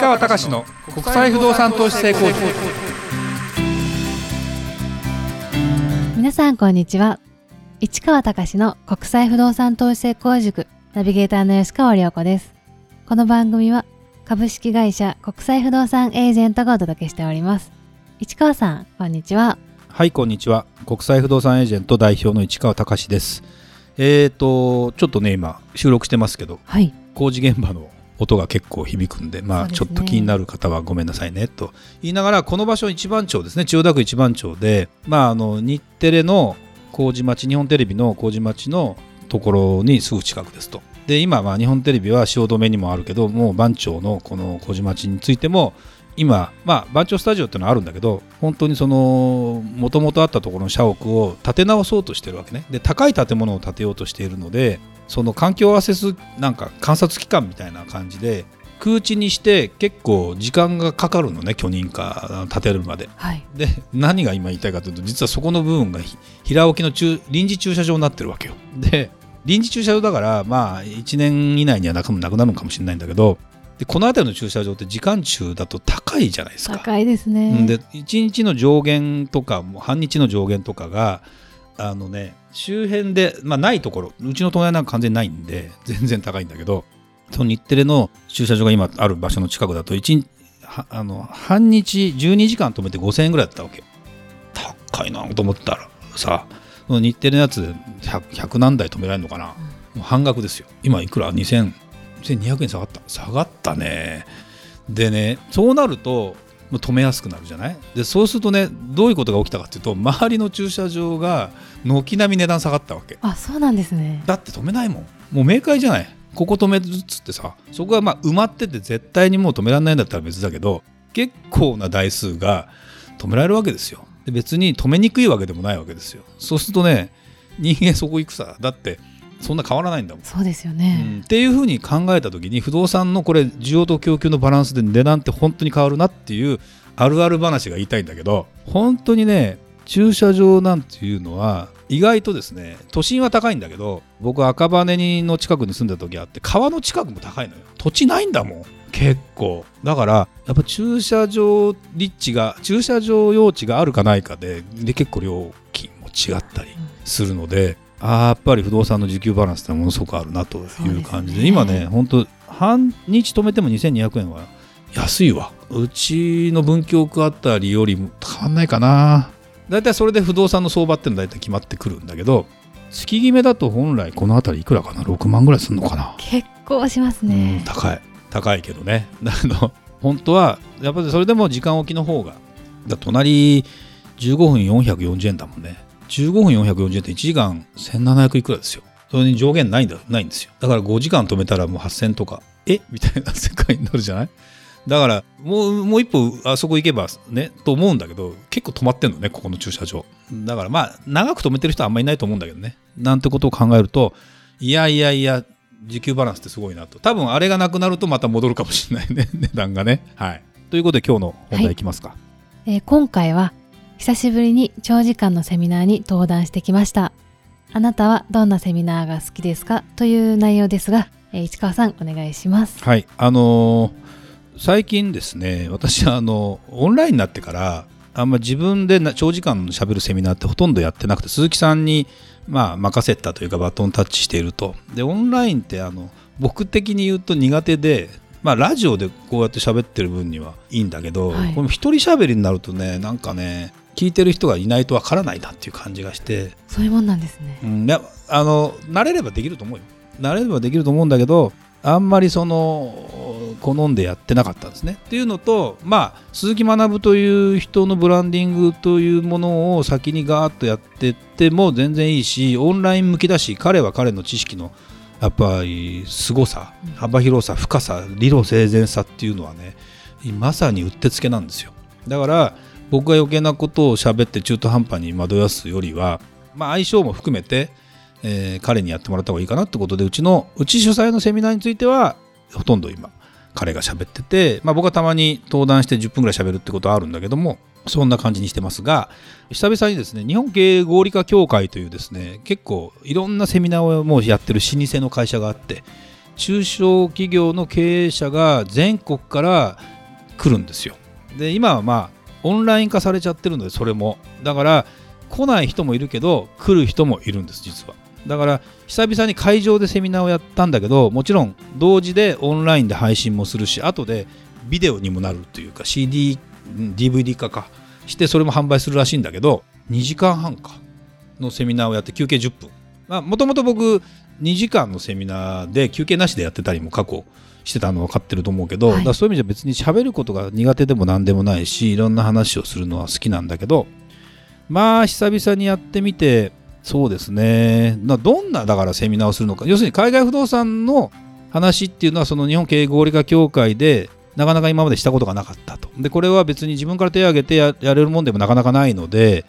川隆の国際不動産投資成功塾。皆さんこんにちは。市川隆の国際不動産投資成功塾。ナビゲーターの吉川良子です。この番組は株式会社国際不動産エージェントがお届けしております。市川さんこんにちは。はいこんにちは。国際不動産エージェント代表の市川隆です。えーとちょっとね今収録してますけどはい。工事現場の音が結構響くんで、まあ、ちょっと気になる方はごめんなさいねと言いながら、この場所一番町ですね、千代田区一番町で、まあ、あの日テレの麹町、日本テレビの麹町のところにすぐ近くですと。で、今、まあ、日本テレビは汐留にもあるけど、もう番町のこの麹町についても、今、まあ、番町スタジオっていうのはあるんだけど、本当にその、もともとあったところの社屋を建て直そうとしてるわけね。で、高い建物を建てようとしているので、その環境アセスなんか観察機関みたいな感じで空地にして結構時間がかかるのね許認可建てるまで。はい。で何が今言いたいかというと実はそこの部分がひ平置きの駐臨時駐車場になってるわけよ。で臨時駐車場だからまあ1年以内にはなくなるのかもしれないんだけどでこの辺りの駐車場って時間中だと高いじゃないですか。高いですね。うんで1日の上限とかもう半日の上限とかがあのね周辺で、まあ、ないところうちの隣なんか完全にないんで全然高いんだけどその日テレの駐車場が今ある場所の近くだと1日はあの半日12時間止めて5000円ぐらいだったわけ。高いなと思ったらさその日テレのやつ 100, 100何台止められるのかな、もう半額ですよ。今いくら？2000 2200円下がった。下がったね。でねそうなるともう止めやすくなるじゃない？でそうするとねどういうことが起きたかっていうと周りの駐車場が軒並み値段下がったわけ。あそうなんですね。だって止めないもん。もう明快じゃない？ここ止めるっつってさ。そこがまあ埋まってて絶対にもう止められないんだったら別だけど結構な台数が止められるわけですよ。で別に止めにくいわけでもないわけですよ。そうするとね人間そこ行くさ。だってそんな変わらないんだもん。そうですようん。ね、っていうふうに考えた時に不動産のこれ需要と供給のバランスで値段って本当に変わるなっていうあるある話が言いたいんだけど本当にね駐車場なんていうのは意外とですね都心は高いんだけど僕赤羽の近くに住んでた時あって川の近くも高いのよ。土地ないんだもん。結構。だからやっぱ駐車場立地が駐車場用地があるかないかでで結構料金も違ったりするので、やっぱり不動産の需給バランスってものすごくあるなという感じでね。今ね本当半日止めても2200円は安いわ。うちの文京区あたりよりも変わんないかな。だいたいそれで不動産の相場ってのは大体決まってくるんだけど月決めだと本来この辺りいくらかな？6万ぐらいするのかな？結構しますうんね、高い。高いけどね。だけど本当はやっぱりそれでも時間置きの方がだ隣15分440円だもんね15分440円って1時間1700いくらですよ。それに上限ないんだないんですよ。だから5時間止めたらもう8000とかえみたいな世界になるじゃない？だからもうもう一歩あそこ行けばねと思うんだけど結構止まってんのねここの駐車場。だからまあ長く止めてる人はあんまりいないと思うんだけどね。なんてことを考えるといやいやいや時給バランスってすごいなと。多分あれがなくなるとまた戻るかもしれないね値段がね。はい。ということで今日の本題いきますか、えー今回は久しぶりに長時間のセミナーに登壇してきました。あなたはどんなセミナーが好きですかという内容ですが、えー市川さんお願いします。はい、あのー最近ですね、私はあのオンラインになってから、あんま自分でな長時間しゃべるセミナーってほとんどやってなくて、鈴木さんに、まあ、任せたというか、バトンタッチしていると。で、オンラインってあの僕的に言うと苦手で、まあ、ラジオでこうやって喋ってる分にはいいんだけど、はい。この一人喋りになるとね、なんかね、聞いてる人がいないとわからないなっていう感じがして、そういうもんなんですね、うん、いやあの慣れればできると思うよ。慣れればできると思うんだけどあんまりその好んでやってなかったんですね。っていうのとまあ鈴木学という人のブランディングというものを先にガーッとやってっても全然いいしオンライン向きだし彼は彼の知識のやっぱり凄さうん。幅広さ深さ理路整然さっていうのはねまさにうってつけなんですよ。だから僕が余計なことを喋って中途半端に惑わすよりは、まあ、相性も含めて、えー彼にやってもらった方がいいかなってことでうちのうち主催のセミナーについてはほとんど今彼が喋ってて、まあ、僕はたまに登壇して10分ぐらい喋るってことはあるんだけどもそんな感じにしてますが久々にですね日本経営合理化協会というですね結構いろんなセミナーをもうやってる老舗の会社があって中小企業の経営者が全国から来るんですよ。で今はまあオンライン化されちゃってるのでそれも。だから来ない人もいるけど来る人もいるんです実は。だから久々に会場でセミナーをやったんだけどもちろん同時でオンラインで配信もするし後でビデオにもなるというか CD、DVD 化か。してそれも販売するらしいんだけど2時間半かのセミナーをやって休憩10分。もともと僕2時間のセミナーで休憩なしでやってたりも過去してたの分かってると思うけど、はい、だそういう意味じゃ別に喋ることが苦手でも何でもないしいろんな話をするのは好きなんだけどまあ久々にやってみてそうですね。どんなだからセミナーをするのか。要するに海外不動産の話っていうのはその日本経営合理化協会でなかなか今までしたことがなかったと。でこれは別に自分から手を挙げてやれるもんでもなかなかないので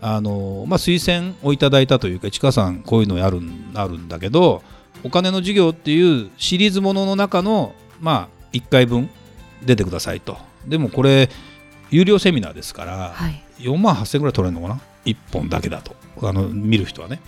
あの、まあ、推薦をいただいたというか市川さんこういうのやるあるんだけどお金の授業っていうシリーズものの中の、まあ、1回分出てくださいと。でもこれ有料セミナーですから、はい、4万8000円ぐらい取れるのかな？1本だけだと。あの見る人はね。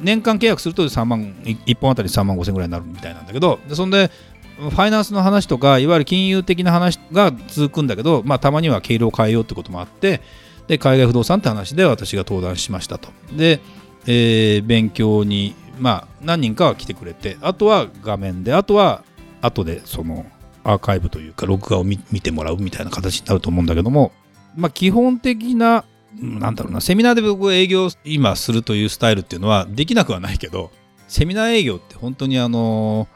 年間契約すると3万1本あたり3万5000円ぐらいになるみたいなんだけどでそんでファイナンスの話とかいわゆる金融的な話が続くんだけど、まあ、たまには経路を変えようってこともあってで海外不動産って話で私が登壇しましたと。で、えー、勉強にまあ何人かは来てくれてあとは画面であとは後でそのアーカイブというか録画を見てもらうみたいな形になると思うんだけどもまあ基本的ななんだろうなセミナーで僕営業今するというスタイルっていうのはできなくはないけどセミナー営業って本当にあの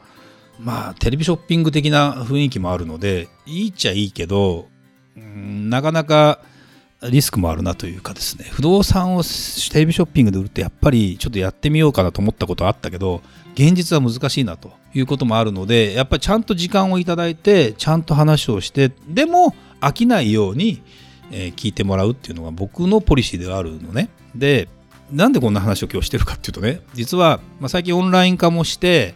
まあテレビショッピング的な雰囲気もあるのでいいっちゃいいけど、うん、なかなかリスクもあるなというかですね不動産をテレビショッピングで売るってやっぱりちょっとやってみようかなと思ったことあったけど現実は難しいなということもあるのでやっぱりちゃんと時間をいただいてちゃんと話をしてでも飽きないように、え、聞いてもらうっていうのが僕のポリシーではあるのね。でなんでこんな話を今日してるかっていうとね実は、ま、最近オンライン化もして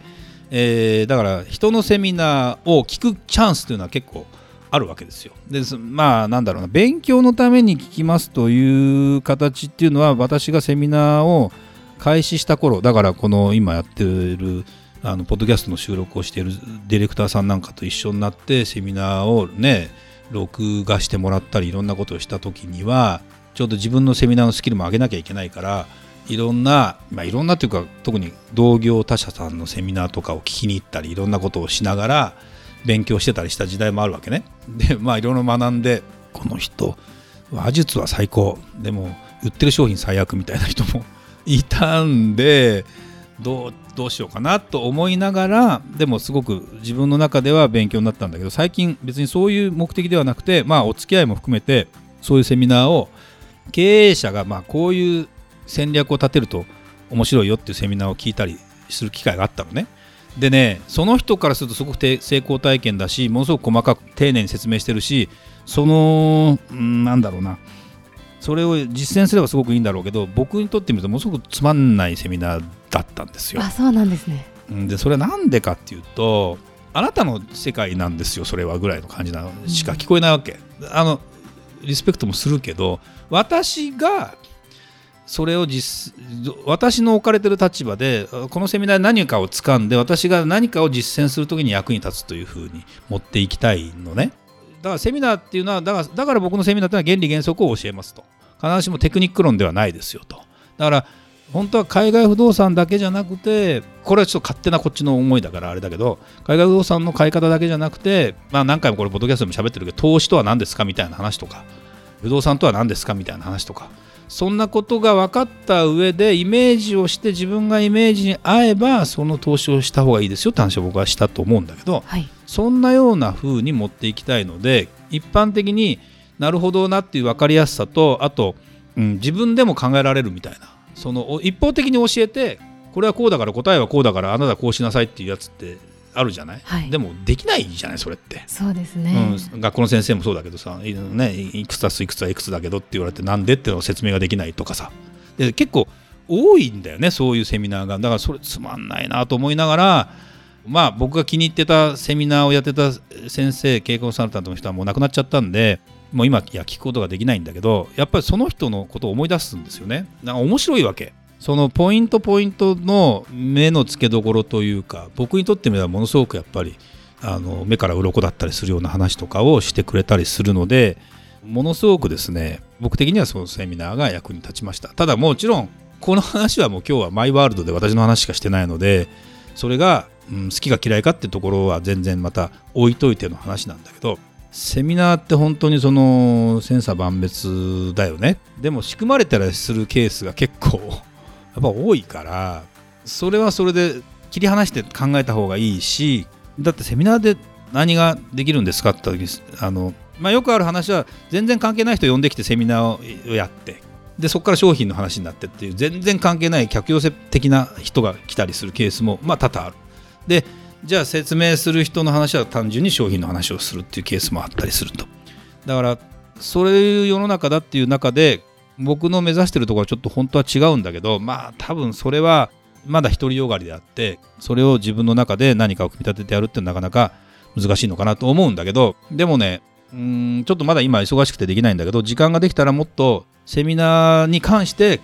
えー、だから人のセミナーを聞くチャンスというのは結構あるわけですよ。でまあなんだろうな勉強のために聞きますという形っていうのは私がセミナーを開始した頃だからこの今やってるあのポッドキャストの収録をしているディレクターさんなんかと一緒になってセミナーをね録画してもらったりいろんなことをした時にはちょうど自分のセミナーのスキルも上げなきゃいけないからいろんな、まあ、いろんなというか特に同業他社さんのセミナーとかを聞きに行ったりいろんなことをしながら勉強してたりした時代もあるわけね。でまあいろいろ学んでこの人話術は最高でも売ってる商品最悪みたいな人もいたんでどうどうしようかなと思いながらでもすごく自分の中では勉強になったんだけど最近別にそういう目的ではなくてまあお付き合いも含めてそういうセミナーを経営者がまあこういう戦略を立てると面白いよっていうセミナーを聞いたりする機会があったのね。でねその人からするとすごく成功体験だしものすごく細かく丁寧に説明してるしそのなんだろうなそれを実践すればすごくいいんだろうけど僕にとってみるとものすごくつまんないセミナーだったんですよ。あそうなんですねでそれは何でかっていうとあなたの世界なんですよそれはぐらいの感じなしか聞こえないわけ。あのリスペクトもするけど私がそれを実私の置かれてる立場でこのセミナーで何かを掴んで私が何かを実践する時に役に立つというふうに持っていきたいのね。だからセミナーっていうのはだからだから僕のセミナーっていうのは原理原則を教えますと。必ずしもテクニック論ではないですよと。だから本当は海外不動産だけじゃなくてこれはちょっと勝手なこっちの思いだからあれだけど海外不動産の買い方だけじゃなくて、まあ、何回もこれポッドキャストでも喋ってるけど投資とは何ですかみたいな話とか不動産とは何ですかみたいな話とかそんなことが分かった上でイメージをして自分がイメージに合えばその投資をした方がいいですよって話を僕はしたと思うんだけど、はい、そんなような風に持っていきたいので一般的になるほどなっていう分かりやすさとあと、うん、自分でも考えられるみたいなその一方的に教えてこれはこうだから答えはこうだからあなたはこうしなさいっていうやつってあるじゃない、はい、でもできないじゃないそれって。そうですね、うん、学校の先生もそうだけどさ、ね、いくつ足すいくつはいくつだけどって言われてなんでっていうのを説明ができないとかさ。で結構多いんだよねそういうセミナーが。だからそれつまんないなと思いながらまあ僕が気に入ってたセミナーをやってた先生経営コンサルタントの人はもう亡くなっちゃったんでもう今いや聞くことができないんだけどやっぱりその人のことを思い出すんですよね。なんか面白いわけそのポイントポイントの目の付けどころというか僕にとってみればものすごくやっぱりあの目から鱗だったりするような話とかをしてくれたりするのでものすごくですね僕的にはそのセミナーが役に立ちました。ただもちろんこの話はもう今日はマイワールドで私の話しかしてないのでそれが、うん、好きか嫌いかってところは全然また置いといての話なんだけどセミナーって本当にその千差万別だよね。でも仕組まれたりするケースが結構ぱ多いからそれはそれで切り離して考えた方がいいしだってセミナーで何ができるんですかってあの、まあ、よくある話は全然関係ない人呼んできてセミナーをやってでそこから商品の話になってっていう全然関係ない客寄せ的な人が来たりするケースもまあ多々ある。でじゃあ説明する人の話は単純に商品の話をするっていうケースもあったりすると。だからそういう世の中だっていう中で僕の目指してるところはちょっと本当は違うんだけどまあ多分それはまだ独りよがりであってそれを自分の中で何かを組み立ててやるってなかなか難しいのかなと思うんだけどでもねうんちょっとまだ今忙しくてできないんだけど時間ができたらもっとセミナーに関して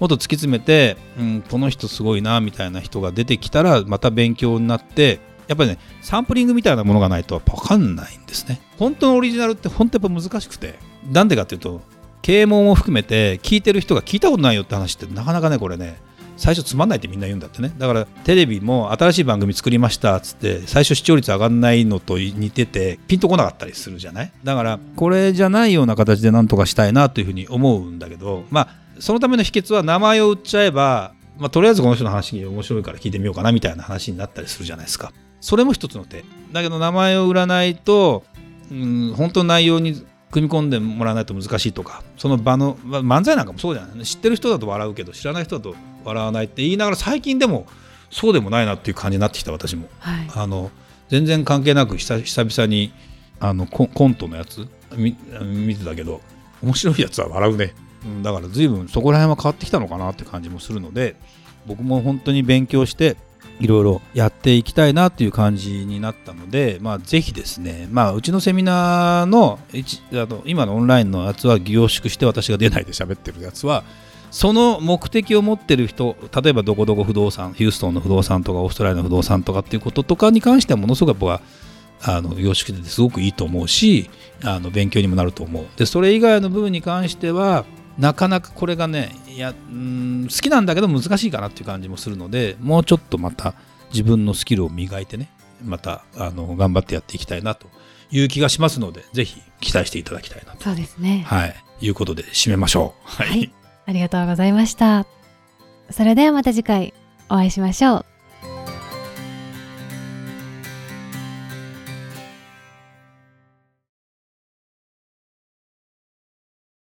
もっと突き詰めて、うん、この人すごいなみたいな人が出てきたらまた勉強になってやっぱりねサンプリングみたいなものがないと分かんないんですね。本当のオリジナルって本当やっぱ難しくて。なんでかっていうと啓蒙も含めて聞いてる人が聞いたことないよって話ってなかなかねこれね最初つまんないってみんな言うんだってね。だからテレビも新しい番組作りましたっつって最初視聴率上がんないのと似ててピンとこなかったりするじゃない？だからこれじゃないような形でなんとかしたいなというふうに思うんだけどまあそのための秘訣は名前を売っちゃえば、まあ、とりあえずこの人の話に面白いから聞いてみようかなみたいな話になったりするじゃないですか。それも一つの手。だけど名前を売らないと、うん、本当の内容に組み込んでもらわないと難しいとかその場の、まあ、漫才なんかもそうじゃない。知ってる人だと笑うけど知らない人だと笑わないって言いながら最近でもそうでもないなっていう感じになってきた私も、はい、あの全然関係なく久々にあのコントのやつ見見てたけど面白いやつは笑うね、うん、だから随分そこら辺は変わってきたのかなって感じもするので僕も本当に勉強していろいろやっていきたいなっていう感じになったので、まあ、ぜひですね、まあ、うちのセミナーのあの今のオンラインのやつは凝縮して私が出ないで喋ってるやつはその目的を持ってる人例えばどこどこ不動産ヒューストンの不動産とかオーストラリアの不動産とかっていうこととかに関してはものすごく僕はあの凝縮ですごくいいと思うしあの勉強にもなると思う。でそれ以外の部分に関してはなかなかこれがねいやうん好きなんだけど難しいかなっていう感じもするのでもうちょっとまた自分のスキルを磨いてねまたあの頑張ってやっていきたいなという気がしますのでぜひ期待していただきたいなと。そうですね。はい。いうことで締めましょう。はい、はい、ありがとうございました。それではまた次回お会いしましょう